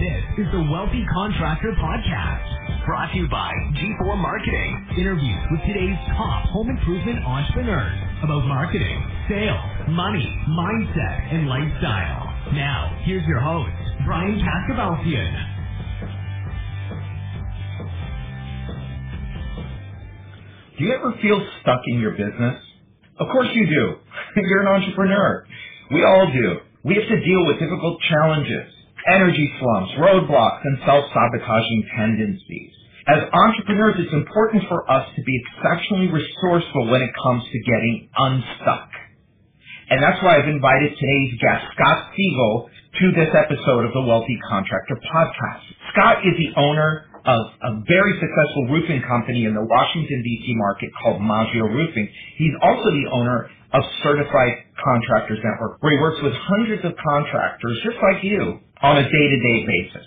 This is the Wealthy Contractor Podcast, brought to you by G4 Marketing. Interviews with today's top home improvement entrepreneurs about marketing, sales, money, mindset, and lifestyle. Now, here's your host, Brian Kaskavalciyan. Do you ever feel stuck in your business? Of course you do. You're an entrepreneur. We all do. We have to deal with difficult challenges energy slumps, roadblocks, and self-sabotaging tendencies. As entrepreneurs, it's important for us to be exceptionally resourceful when it comes to getting unstuck. And that's why I've invited today's guest, Scott Siegal, to this episode of the Wealthy Contractor Podcast. Scott is the owner of a very successful roofing company in the Washington, D.C. market called Maggio Roofing. He's also the owner of Certified Contractors Network, where he works with hundreds of contractors just like you on a day-to-day basis.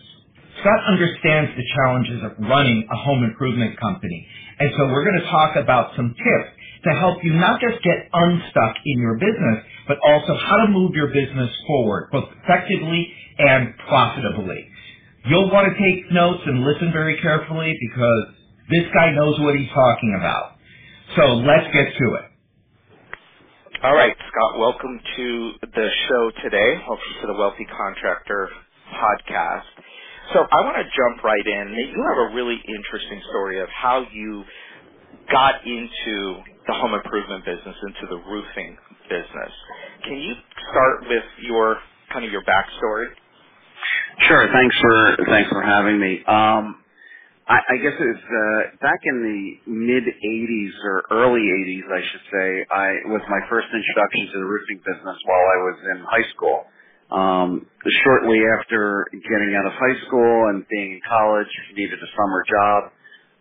Scott understands the challenges of running a home improvement company. And so we're going to talk about some tips to help you not just get unstuck in your business, but also how to move your business forward, both effectively and profitably. You'll want to take notes and listen very carefully because this guy knows what he's talking about. So let's get to it. All right, Scott, welcome to the show today. Welcome to the Wealthy Contractor podcast. So I want to jump right in. You have a really interesting story of how you got into the home improvement business, into the roofing business. Can you start with your kind of your backstory? Sure. Thanks for thanks for having me. Um, I, I guess it was uh, back in the mid '80s or early '80s, I should say. I was my first introduction to the roofing business while I was in high school. Um, shortly after getting out of high school and being in college, needed a summer job.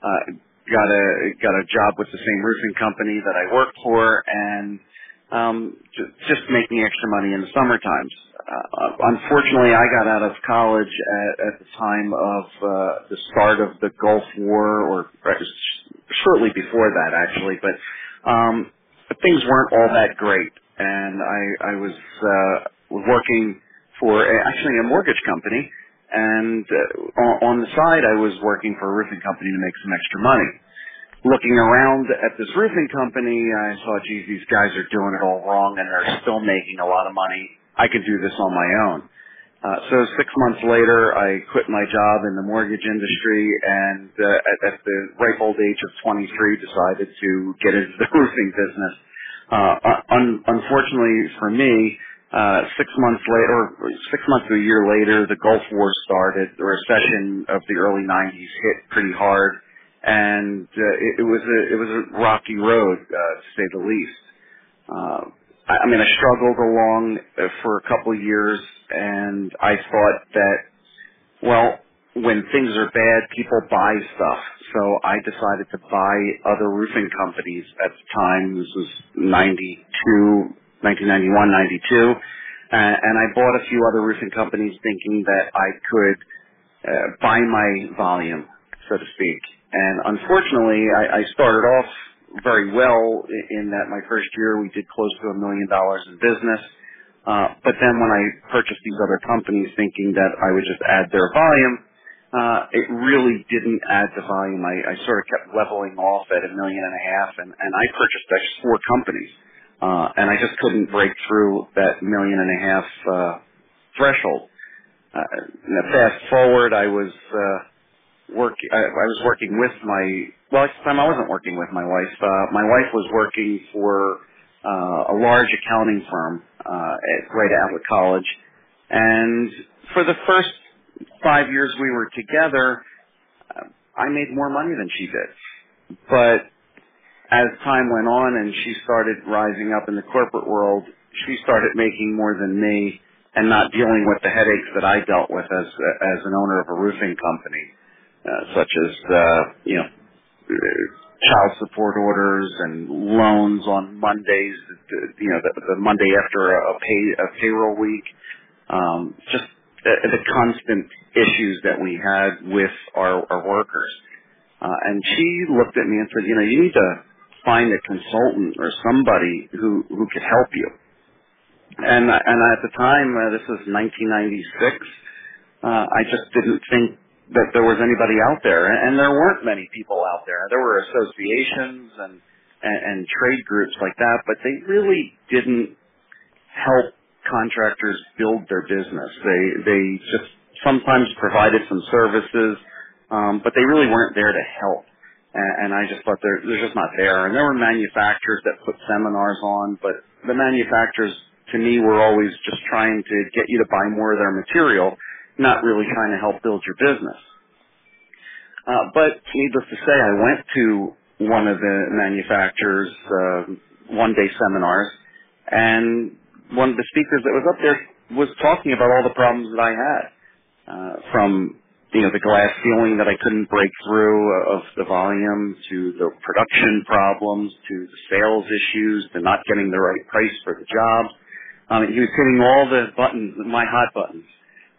Uh, got a got a job with the same roofing company that I worked for, and um, just making extra money in the summer times. Uh, unfortunately, I got out of college at, at the time of uh, the start of the Gulf War, or shortly before that, actually. But um, things weren't all that great, and I, I was uh, working for a, actually a mortgage company, and uh, on the side I was working for a roofing company to make some extra money. Looking around at this roofing company, I saw, geez, these guys are doing it all wrong, and they're still making a lot of money. I could do this on my own. Uh, so six months later, I quit my job in the mortgage industry, and uh, at, at the ripe old age of 23, decided to get into the roofing business. Uh, un- unfortunately for me, uh, six months later, or six months to a year later, the Gulf War started. The recession of the early '90s hit pretty hard, and uh, it, it was a it was a rocky road, uh, to say the least. Uh, I, I mean, I struggled along uh, for a couple of years, and I thought that, well, when things are bad, people buy stuff. So I decided to buy other roofing companies at the time. This was 92, 1991, 92. Uh, and I bought a few other roofing companies thinking that I could uh, buy my volume, so to speak. And unfortunately, I, I started off very well in that my first year we did close to a million dollars in business. Uh, but then when I purchased these other companies thinking that I would just add their volume, uh, it really didn't add the volume. I, I sort of kept leveling off at a million and a half and, and I purchased actually four companies. Uh, and I just couldn't break through that million and a half, uh, threshold. Uh, fast forward, I was, uh, work, I, I was working with my, well, at the time I wasn't working with my wife. Uh, my wife was working for, uh, a large accounting firm, uh, at, right out of college. And for the first five years we were together, I made more money than she did. But as time went on and she started rising up in the corporate world, she started making more than me and not dealing with the headaches that I dealt with as as an owner of a roofing company, uh, such as uh, you know child support orders and loans on Mondays, you know the, the Monday after a pay a payroll week, um, just the, the constant issues that we had with our, our workers. Uh, and she looked at me and said, you know, you need to find a consultant or somebody who who could help you. And and at the time, uh, this was 1996. Uh, I just didn't think that there was anybody out there, and there weren't many people out there. There were associations and and, and trade groups like that, but they really didn't help contractors build their business. They they just sometimes provided some services, um, but they really weren't there to help. And, and I just thought they're they're just not there. And there were manufacturers that put seminars on, but the manufacturers to me were always just trying to get you to buy more of their material, not really trying to help build your business. Uh, but needless to say, I went to one of the manufacturers' uh, one-day seminars, and one of the speakers that was up there was talking about all the problems that I had, uh, from you know the glass ceiling that I couldn't break through of the volume to the production problems to the sales issues to not getting the right price for the job. Um, he was hitting all the buttons, my hot buttons.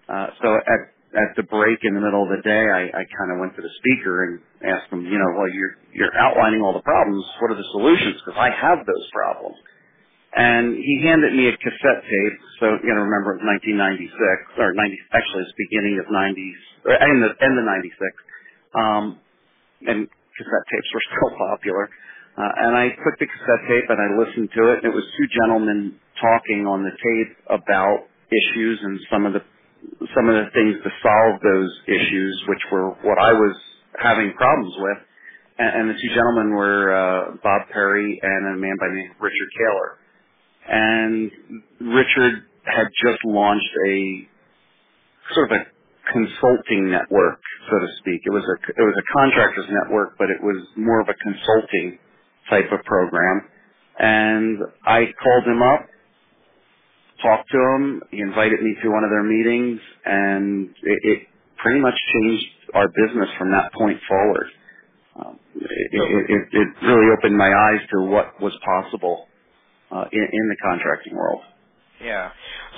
Uh, so at at the break in the middle of the day, I, I kind of went to the speaker and asked him, you know, well, you're you're outlining all the problems. What are the solutions? Because I have those problems. And he handed me a cassette tape. So you know, remember it was 1996 or 90. Actually, it's beginning of 90s or in the end of 96. Um, and cassette tapes were still popular. Uh, and I took the cassette tape and I listened to it. And it was two gentlemen talking on the tape about issues and some of the some of the things to solve those issues, which were what I was having problems with. And, and the two gentlemen were uh, Bob Perry and a man by the name of Richard Kaler. And Richard had just launched a sort of a consulting network, so to speak. It was a it was a contractors network, but it was more of a consulting type of program. And I called him up talked to him. He invited me to one of their meetings, and it, it pretty much changed our business from that point forward. Um, it, it, it, really opened my eyes to what was possible uh, in, in the contracting world. Yeah.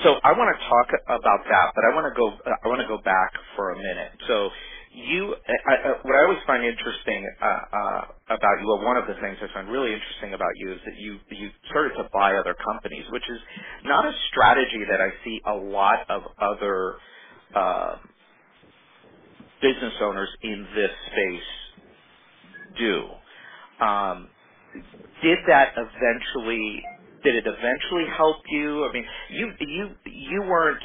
So I want to talk about that, but I want to go. I want to go back for a minute. So you, I, I, what I always find interesting uh, uh, about you, well, one of the things I find really interesting about you is that you you started to buy other companies, which is not a strategy that I see a lot of other uh, business owners in this space do. Um, did that eventually? Did it eventually help you? I mean, you you you weren't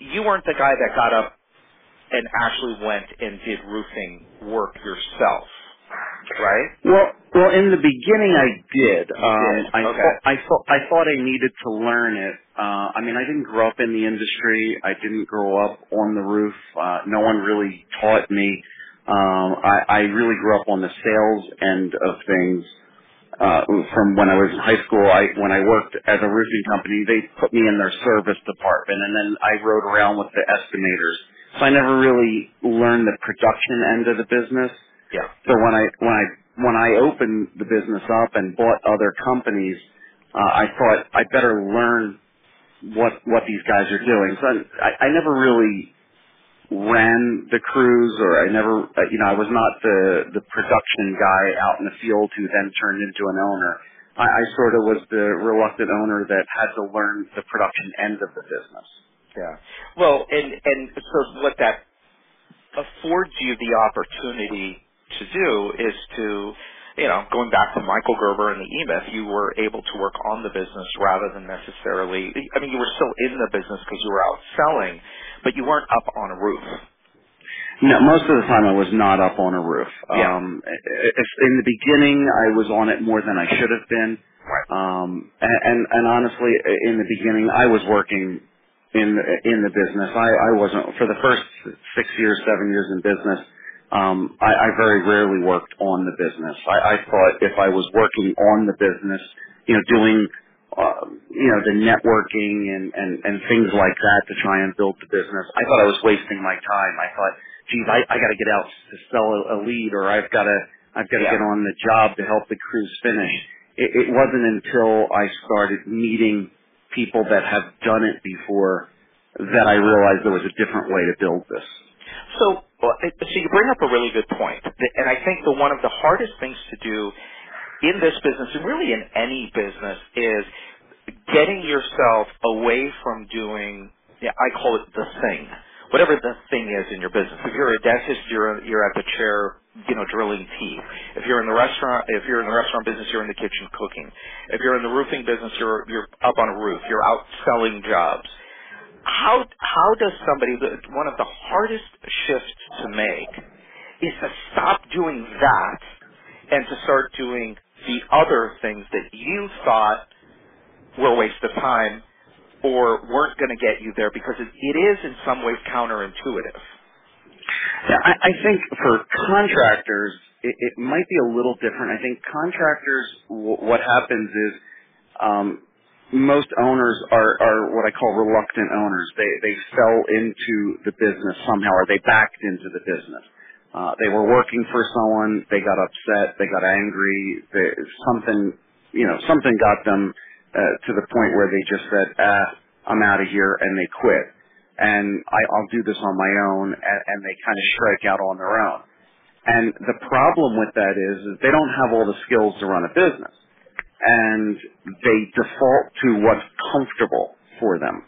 you weren't the guy that got up and actually went and did roofing work yourself, right? Well, well, in the beginning, I did. Um, did. I Okay. thought I thought I thought I needed to learn it. Uh, I mean, I didn't grow up in the industry. I didn't grow up on the roof. Uh, no one really taught me. Um, I, I really grew up on the sales end of things. Uh, from when I was in high school, I when I worked at a roofing company, they put me in their service department, and then I rode around with the estimators. So I never really learned the production end of the business. Yeah. So when I when I when I opened the business up and bought other companies, uh, I thought I better learn what what these guys are doing. So I, I never really ran the crews, or I never, uh, you know, I was not the the production guy out in the field who then turned into an owner. I, I sort of was the reluctant owner that had to learn the production end of the business. Yeah. Well, and and so what that affords you the opportunity to do is to, you know, going back to Michael Gerber and the E-Myth, you were able to work on the business rather than necessarily. I mean, you were still in the business because you were out selling, but you weren't up on a roof. No, most of the time I was not up on a roof. Yeah. Um, in the beginning I was on it more than I should have been. Right. Um, and, and and honestly, in the beginning I was working in the, in the business. I, I wasn't for the first six years, seven years in business. Um, I, I very rarely worked on the business. I, I thought if I was working on the business, you know, doing uh, you know, the networking and, and, and things like that to try and build the business. I thought I was wasting my time. I thought, geez, I, I got to get out to sell a, a lead, or I've got to I've got to Yeah. get on the job to help the crews finish. It, it wasn't until I started meeting people that have done it before that I realized there was a different way to build this. So, well, so you bring up a really good point, and I think the one of the hardest things to do in this business, and really in any business, is getting yourself away from doing. Yeah, I call it the thing, whatever the thing is in your business. If you're a dentist, you're you're at the chair, you know, drilling teeth. If you're in the restaurant, if you're in the restaurant business, you're in the kitchen cooking. If you're in the roofing business, you're you're up on a roof. You're out selling jobs. How how does somebody one of the hardest shifts to make is to stop doing that and to start doing the other things that you thought were a waste of time or weren't going to get you there because it, it is in some ways counterintuitive. Yeah, I, I think for contractors, it, it might be a little different. I think contractors, w- what happens is um, most owners are, are what I call reluctant owners. They they fell into the business somehow, or they backed into the business. Uh, they were working for someone, they got upset, they got angry, they, something, you know, something got them uh, to the point where they just said, ah, I'm out of here, and they quit. And I, I'll do this on my own, and, and they kind of strike out on their own. And the problem with that is, is they don't have all the skills to run a business. And they default to what's comfortable for them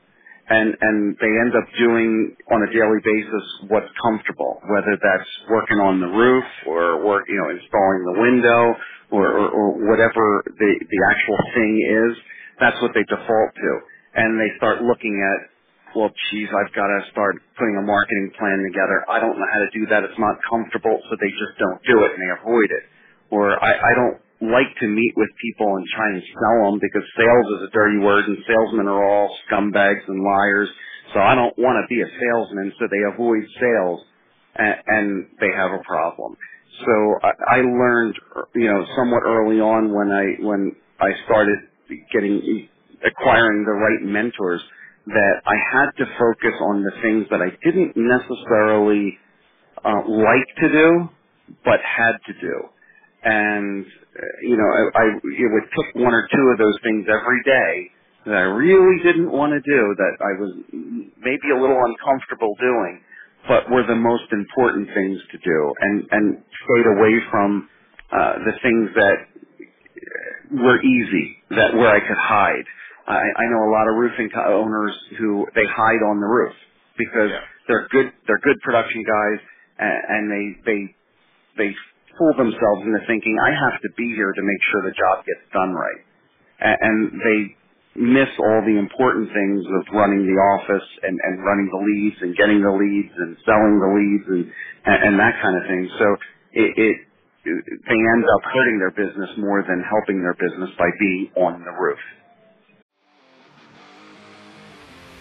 and and they end up doing on a daily basis what's comfortable, whether that's working on the roof or work, you know, installing the window or, or, or whatever the the actual thing is. That's what they default to, and they start looking at, well, geez, I've got to start putting a marketing plan together. I don't know how to do that. It's not comfortable, so they just don't do it and they avoid it. Or I, I don't like to meet with people and try and sell them because sales is a dirty word and salesmen are all scumbags and liars. So I don't want to be a salesman. So they avoid sales and, and they have a problem. So I, I learned, you know, somewhat early on when I, when I started getting, acquiring the right mentors that I had to focus on the things that I didn't necessarily uh, like to do, but had to do and you know I, I it would pick one or two of those things every day that I really didn't want to do that I was maybe a little uncomfortable doing, but were the most important things to do, and and stayed away from uh, the things that were easy that where I could hide. I, I know a lot of roofing owners who they hide on the roof because yeah. they're good they're good production guys and, and they they they fool themselves into thinking I have to be here to make sure the job gets done right. And they miss all the important things of running the office and, and running the leads and getting the leads and selling the leads and, and that kind of thing. So it, it, they end up hurting their business more than helping their business by being on the roof.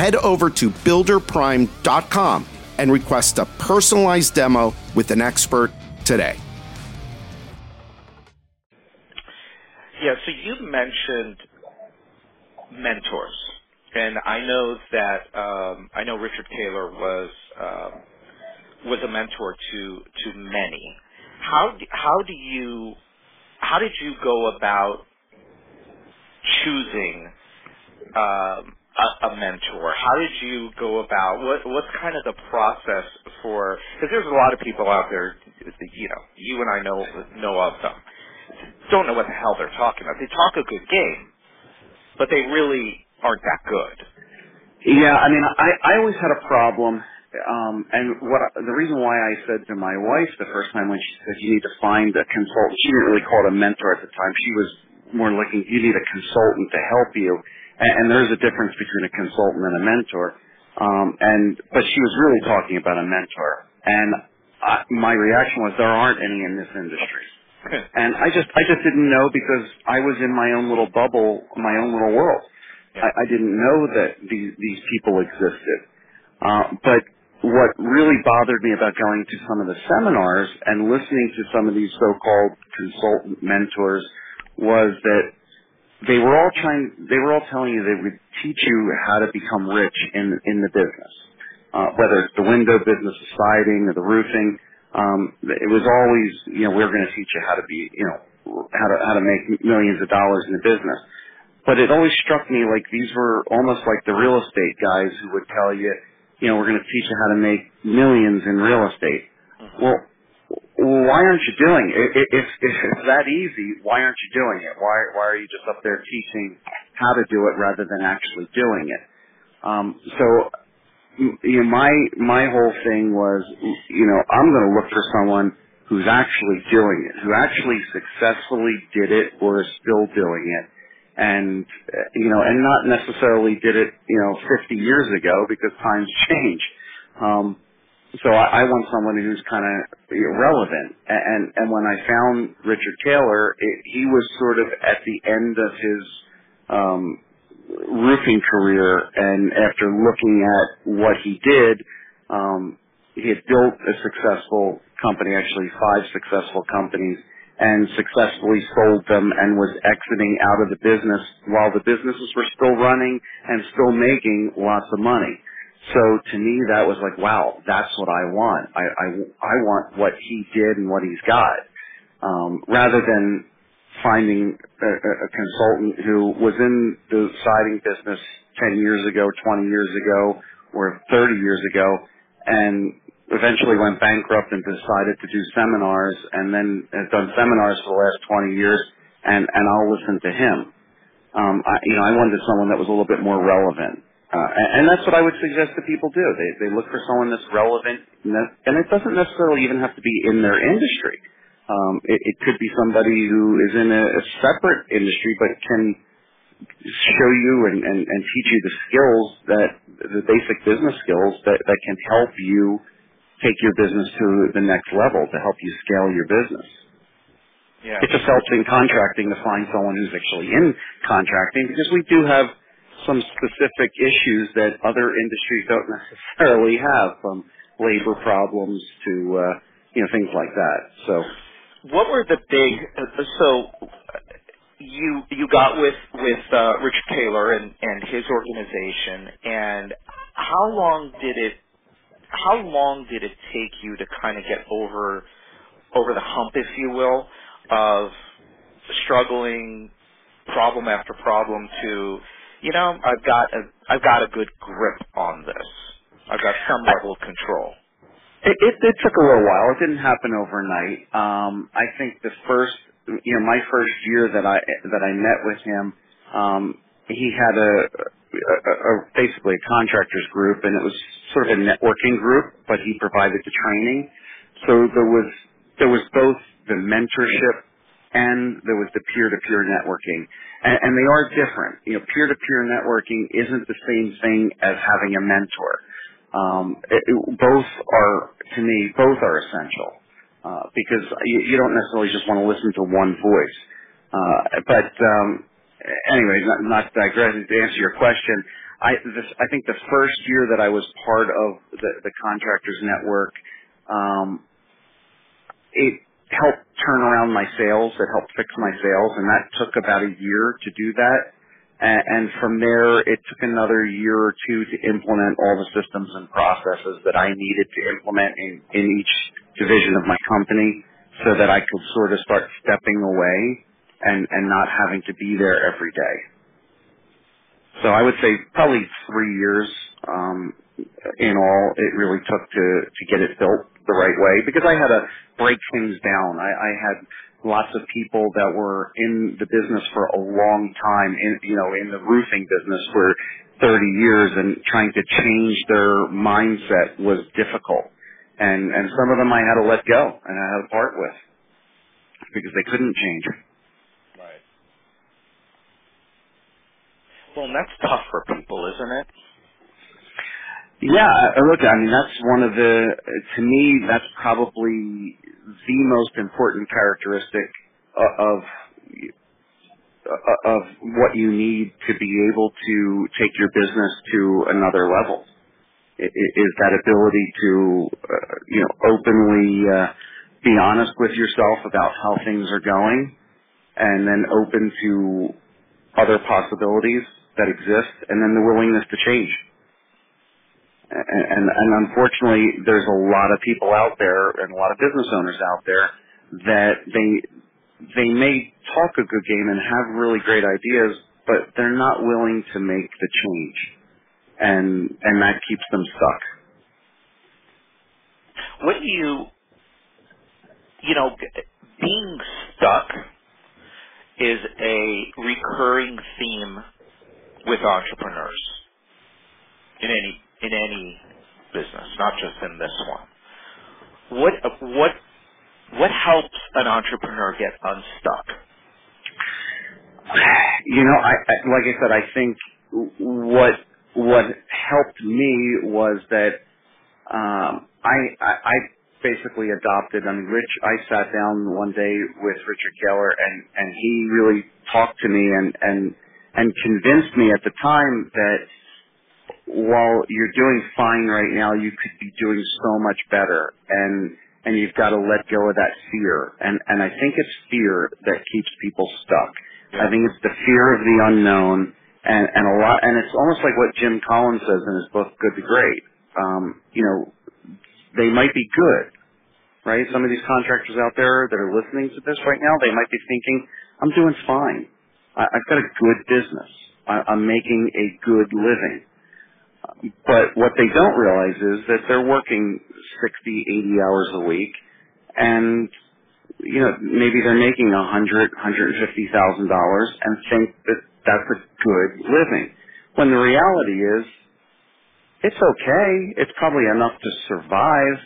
head over to builderprime.com and request a personalized demo with an expert today. Yeah, so you mentioned mentors, and I know that um, I know Richard Taylor was um, was a mentor to to many. How how do you how did you go about choosing um, a, a mentor? How did you go about what what's kind of the process for because there's a lot of people out there you know you and I know know of them don't know what the hell they're talking about. They talk a good game, but they really aren't that good. Yeah, I mean, I I always had a problem, um, and what the reason why I said to my wife the first time when she said you need to find a consultant, she didn't really call it a mentor at the time. She was more looking you need a consultant to help you and, and there's a difference between a consultant and a mentor. Um, and but she was really talking about a mentor, and I, my reaction was there aren't any in this industry. and I just I just didn't know because I was in my own little bubble, my own little world. Yeah. I, I didn't know that these these people existed. Uh, but what really bothered me about going to some of the seminars and listening to some of these so-called consultant mentors was that they were all trying they were all telling you they would teach you how to become rich in in the business uh, whether it's the window business the siding or the roofing. Um, it was always you know we we're going to teach you how to be you know how to how to make millions of dollars in the business. But it always struck me like these were almost like the real estate guys who would tell you you know we're going to teach you how to make millions in real estate. Well why aren't you doing it? If, if, if it's that easy, why aren't you doing it? Why, why are you just up there teaching how to do it rather than actually doing it? Um, so, you know, my, my whole thing was, you know, I'm going to look for someone who's actually doing it, who actually successfully did it or is still doing it. And, uh, you know, and not necessarily did it, you know, 50 years ago because times change. Um, so I, I want someone who's kind of relevant. And and when I found Richard Taylor, it, he was sort of at the end of his um, roofing career, and after looking at what he did, um, he had built a successful company, actually five successful companies, and successfully sold them and was exiting out of the business while the businesses were still running and still making lots of money. So to me, that was like, wow, that's what I want. I, I, I want what he did and what he's got. Um, rather than finding a, a consultant who was in the siding business 10 years ago, 20 years ago, or 30 years ago, and eventually went bankrupt and decided to do seminars and then has done seminars for the last 20 years and, and I'll listen to him. Um, I, you know, I wanted someone that was a little bit more relevant. Uh, and, and that's what I would suggest that people do. They they look for someone that's relevant, and, and it doesn't necessarily even have to be in their industry. Um, it, it could be somebody who is in a, a separate industry, but can show you and, and, and teach you the skills that the basic business skills that, that can help you take your business to the next level to help you scale your business. Yeah. It just helps in contracting to find someone who's actually in contracting because we do have some specific issues that other industries don't necessarily have, from labor problems to uh, you know things like that. So, what were the big? So you you got with with uh, Richard Taylor and and his organization, and how long did it? How long did it take you to kind of get over over the hump, if you will, of struggling problem after problem to you know, I've got a I've got a good grip on this. I've got some level of control. It, it, it took a little while. It didn't happen overnight. Um, I think the first, you know, my first year that I that I met with him, um, he had a, a, a basically a contractors group, and it was sort of a networking group, but he provided the training. So there was there was both the mentorship and there was the peer-to-peer networking and, and they are different. You know, peer-to-peer networking isn't the same thing as having a mentor. Um, it, it, both are, to me, both are essential uh, because you, you don't necessarily just want to listen to one voice. Uh, but um, anyway, not, not digressing to answer your question. I, this, I think the first year that I was part of the, the contractors network, um, it helped turn around my sales. It helped fix my sales, and that took about a year to do that. And, and from there, it took another year or two to implement all the systems and processes that I needed to implement in, in each division of my company so that I could sort of start stepping away and, and not having to be there every day. So I would say probably three years um, in all it really took to to get it built the right way because I had to break things down. I, I had lots of people that were in the business for a long time in you know in the roofing business for 30 years and trying to change their mindset was difficult and and some of them I had to let go and I had to part with because they couldn't change. Right. Well, and that's tough for people, isn't it? Yeah, uh, look, I mean that's one of the to me that's probably the most important characteristic of of what you need to be able to take your business to another level. Is that ability to uh, you know openly uh, be honest with yourself about how things are going and then open to other possibilities that exist and then the willingness to change and, and, unfortunately there's a lot of people out there and a lot of business owners out there that they they may talk a good game and have really great ideas, but they're not willing to make the change, and and that keeps them stuck. What do you, you know, being stuck is a recurring theme with entrepreneurs in any in any business, not just in this one. What what what helps an entrepreneur get unstuck? You know, I, I like I said, I think what what helped me was that um, I, I I basically adopted. I mean, Rich. I sat down one day with Richard Keller, and and he really talked to me and and and convinced me at the time that while you're doing fine right now, you could be doing so much better. And and you've got to let go of that fear. And and I think it's fear that keeps people stuck. Yeah. I think it's the fear of the unknown, and and a lot, and it's almost like what Jim Collins says in his book Good to Great. Um, you know, they might be good, right? Some of these contractors out there that are listening to this right now, they might be thinking, "I'm doing fine. I, I've got a good business. I, I'm making a good living." But what they don't realize is that they're working 60, 80 hours a week and you know, maybe they're making a hundred, hundred and fifty thousand dollars and think that that's a good living. When the reality is, it's okay. It's probably enough to survive,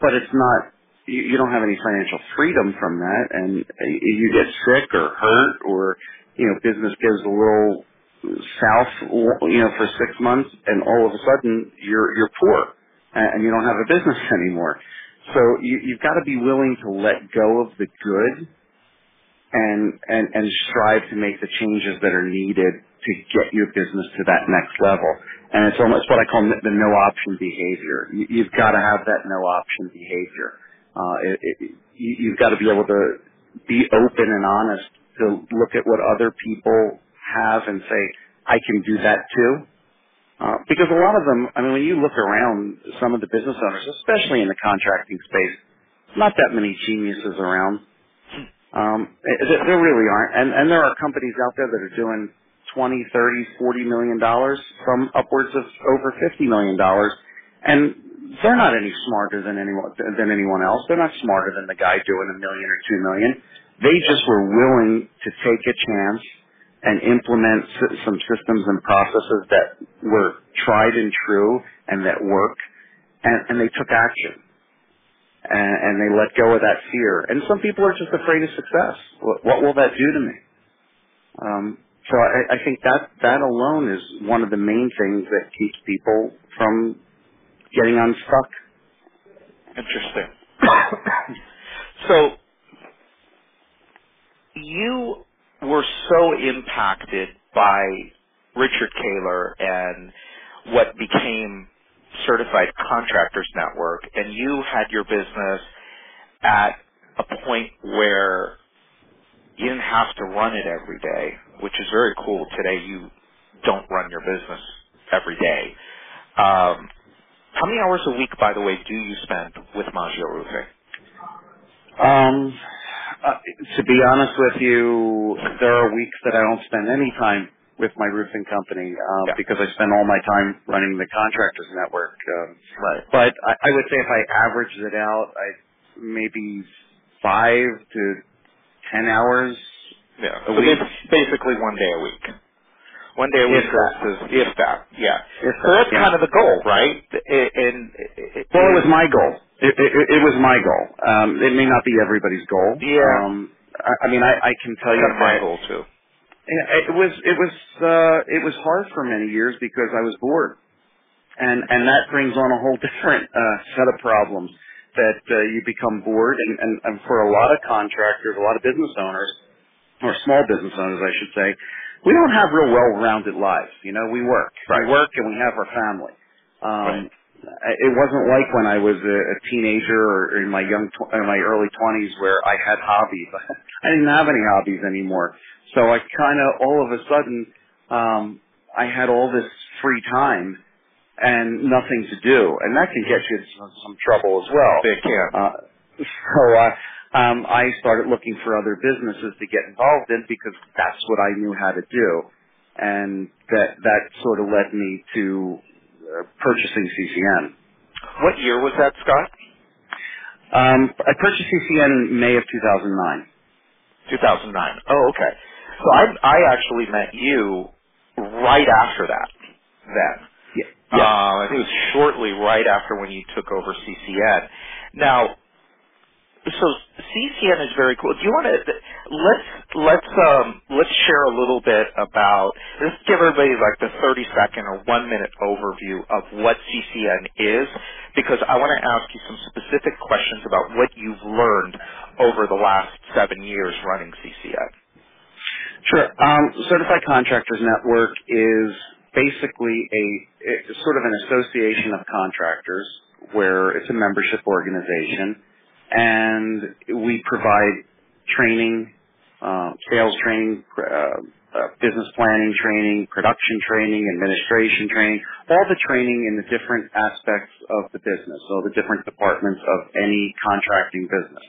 but it's not. You, you don't have any financial freedom from that, and uh, you get sick or hurt, or you know, business gives a little south, you know, for six months, and all of a sudden you're you're poor and you don't have a business anymore. So you, you've got to be willing to let go of the good and and and strive to make the changes that are needed to get your business to that next level. And it's almost what I call the no option behavior. You, you've got to have that no option behavior. Uh, it, it, you've got to be able to be open and honest to look at what other people have and say, I can do that too. Uh, because a lot of them, I mean, when you look around some of the business owners, especially in the contracting space, not that many geniuses around. Um, there, there really aren't. And, and there are companies out there that are doing 20, 30, 40 million dollars from upwards of over 50 million dollars. And they're not any smarter than anyone, than anyone else. They're not smarter than the guy doing a million or two million. They just were willing to take a chance and implement some systems and processes that were tried and true and that work, and, and they took action. And, and they let go of that fear. And some people are just afraid of success. What, what will that do to me? Um, so I, I think that that alone is one of the main things that keeps people from getting unstuck. Interesting. so you were so impacted by Richard Kaler and what became Certified Contractors Network, and you had your business at a point where you didn't have to run it every day, which is very cool. Today, you don't run your business every day. Um, how many hours a week, by the way, do you spend with Maggio Roofing? Um, uh, to be honest with you, there are weeks that I don't spend any time with my roofing company um, yeah. because I spend all my time running the contractors network. Um, right. But I, I would say if I averaged it out, I maybe five to ten hours. Yeah. A so week. basically one day a week. One day a week versus if that. Yeah. If so that's yeah. kind of the goal, right? And, and well, it was my goal. It, it, it was my goal. Um, it may not be everybody's goal. Yeah. Um, I, I mean, I, I can tell you That's my goal too. It was it was uh, it was hard for many years because I was bored. and and that brings on a whole different uh, set of problems that uh, you become bored, and, and and for a lot of contractors, a lot of business owners, or small business owners, I should say, we don't have real well-rounded lives. You know, we work, Right. we work, and we have our family. Um, Right. It wasn't like when I was a, a teenager or in my young, tw- in my early twenties where I had hobbies. I didn't have any hobbies anymore. So I kind of all of a sudden, um, I had all this free time and nothing to do, and that can get you into some, some trouble as well. They can. Uh, so uh, um, I started looking for other businesses to get involved in because that's what I knew how to do, and that that sort of led me to uh, purchasing CCN. What year was that, Scott? Um, I purchased CCN in May of 2009. 2009. Oh, okay. So I I actually met you right after that. Then. Yeah. Uh, I think it was shortly right after when you took over CCN. Now, so CCN is very cool. Do you want to let's let's um let's share a little bit about let's give everybody like the 30 second or 1 minute overview of what CCN is because I want to ask you some specific questions about what you've learned over the last 7 years running CCN. Sure. Um, Certified Contractors Network is basically a sort of an association of contractors where it's a membership organization, and we provide training, uh, sales training, uh, uh, business planning training, production training, administration training, all the training in the different aspects of the business, so the different departments of any contracting business.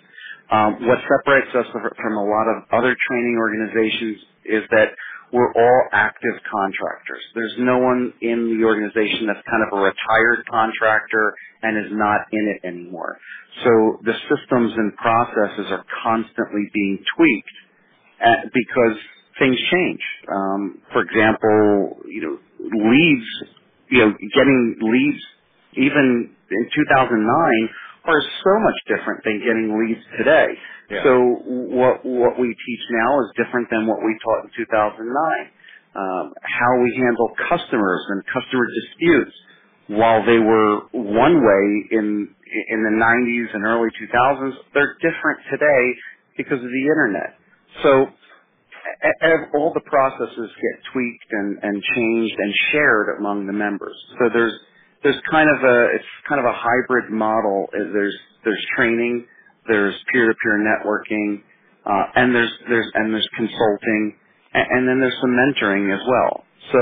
Um, what separates us from a lot of other training organizations is that we're all active contractors. There's no one in the organization that's kind of a retired contractor and is not in it anymore. So the systems and processes are constantly being tweaked uh, because things change. Um, for example, you know, leads, you know, getting leads even in 2009 are so much different than getting leads today. Yeah. So what what we teach now is different than what we taught in 2009. Um, how we handle customers and customer disputes, while they were one way in in the 90s and early 2000s, they're different today because of the internet. So all the processes get tweaked and, and changed and shared among the members. So there's there's kind of a it's kind of a hybrid model. Uh, There's there's training, there's peer-to-peer networking, uh, and there's there's and there's consulting, and, and then there's some mentoring as well. So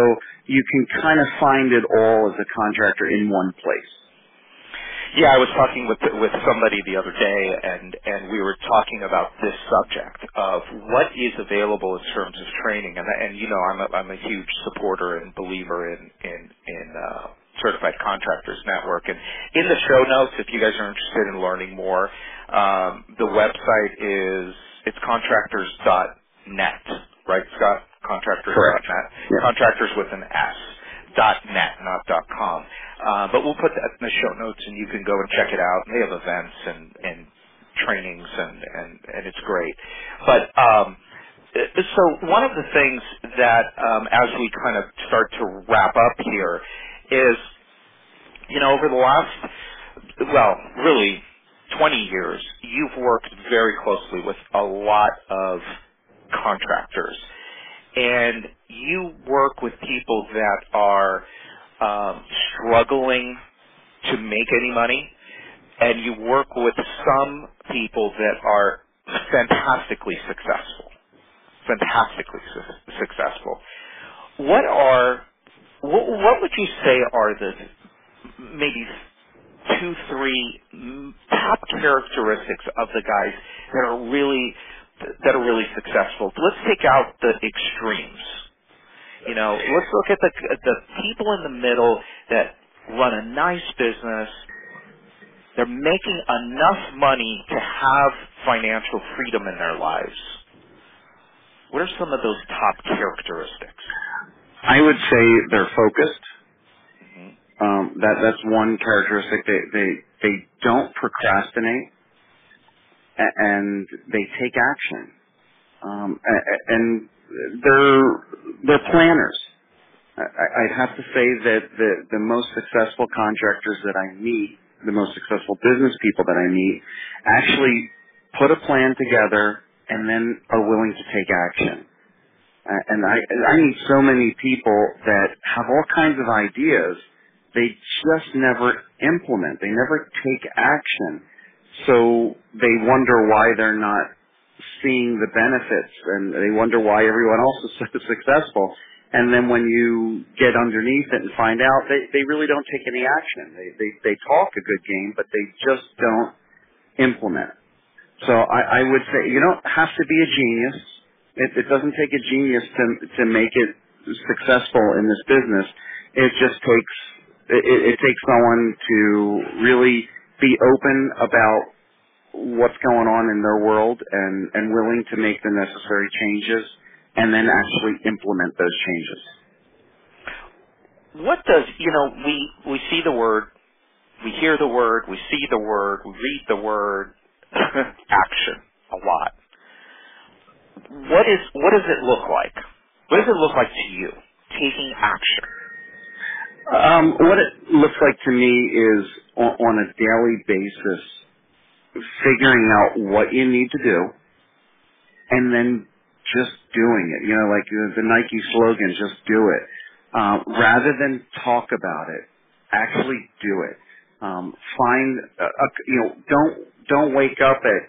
you can kind of find it all as a contractor in one place. Yeah, I was talking with with somebody the other day, and and we were talking about this subject of what is available in terms of training, and and you know I'm a, I'm a huge supporter and believer in in in uh, Certified Contractors Network, and in the show notes, if you guys are interested in learning more, um, the website is it's contractors.net, right, Scott? Contractors.net. Correct. Yeah. Contractors with an S. Dot net, not dot com. Uh, but we'll put that in the show notes, and you can go and check it out. They have events and and trainings, and and and it's great. But um, so one of the things that um, as we kind of start to wrap up here is, you know, over the last well, really 20 years, you've worked very closely with a lot of contractors. And you work with people that are um, struggling to make any money, and you work with some people that are fantastically successful, fantastically su- successful. What are what, what would you say are the maybe two, three top characteristics of the guys that are really that are really successful. Let's take out the extremes. You know, let's look at the the people in the middle that run a nice business. They're making enough money to have financial freedom in their lives. What are some of those top characteristics? I would say they're focused. Mhm. Um, that that's one characteristic. They they they don't procrastinate, a- and they take action. Um, a- a- and they're they're planners. I, I'd have to say that the, the most successful contractors that I meet, the most successful business people that I meet, actually put a plan together and then are willing to take action. And I, I meet so many people that have all kinds of ideas, they just never implement. They never take action. So they wonder why they're not seeing the benefits and they wonder why everyone else is so successful. And then when you get underneath it and find out, they, they really don't take any action. They, they, they talk a good game, but they just don't implement. So I, I would say you don't have to be a genius. It, it doesn't take a genius to, to make it successful in this business. It just takes it, it takes someone to really be open about what's going on in their world and, and willing to make the necessary changes and then actually implement those changes. What does, you know, we, we see the word, we hear the word, we see the word, we read the word, action a lot. What is, what does it look like? What does it look like to you, taking action? Um, what it looks like to me is on, on a daily basis, figuring out what you need to do, and then just doing it. You know, like the, the Nike slogan, "Just do it," uh, rather than talk about it. Actually, do it. Um, find a, a, you know, don't don't wake up at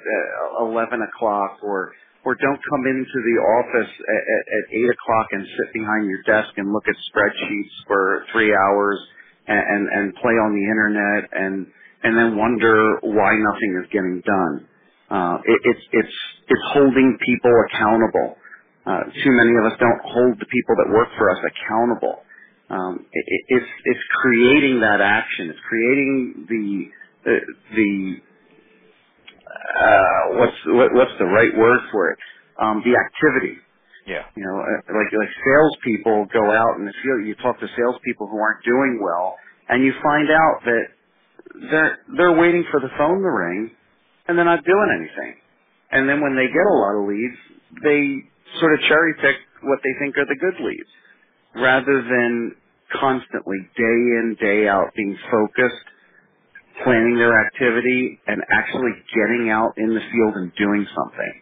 uh, eleven o'clock or or don't come into the office at, at, eight o'clock and sit behind your desk and look at spreadsheets for three hours and, and, and play on the internet and and then wonder why nothing is getting done. Uh, it, it's it's it's holding people accountable. Uh, too many of us don't hold the people that work for us accountable. Um, it, it's it's creating that action. It's creating the the, the uh, what's what, what's the right word for it? Um, the activity. Yeah. You know, uh, like like salespeople go out in the field. You talk to salespeople who aren't doing well, and you find out that they're they're waiting for the phone to ring, and they're not doing anything. And then when they get a lot of leads, they sort of cherry pick what they think are the good leads, rather than constantly day in day out being focused planning their activity and actually getting out in the field and doing something.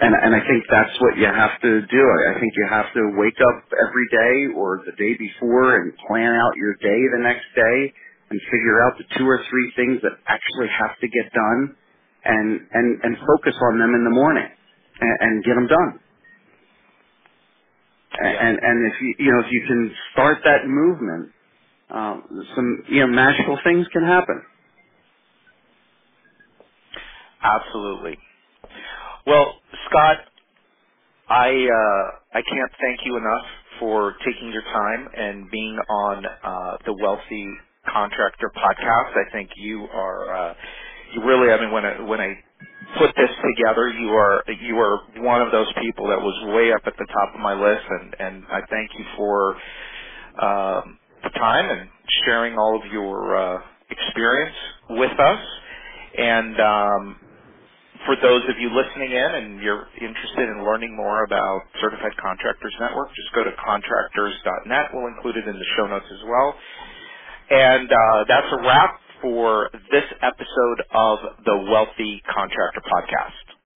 And, and I think that's what you have to do. I think you have to wake up every day or the day before and plan out your day the next day and figure out the two or three things that actually have to get done and, and, and focus on them in the morning and, and get them done. And, and if you, you know, if you can start that movement, um, some you know magical things can happen. Absolutely. Well, Scott, I uh, I can't thank you enough for taking your time and being on uh, the Wealthy Contractor podcast. I think you are uh, you really. I mean, when I when I put this together, you are you are one of those people that was way up at the top of my list, and and I thank you for. Um, the time and sharing all of your uh, experience with us. And um, for those of you listening in and you're interested in learning more about Certified Contractors Network, just go to contractors.net. We'll include it in the show notes as well. And uh, that's a wrap for this episode of the Wealthy Contractor Podcast.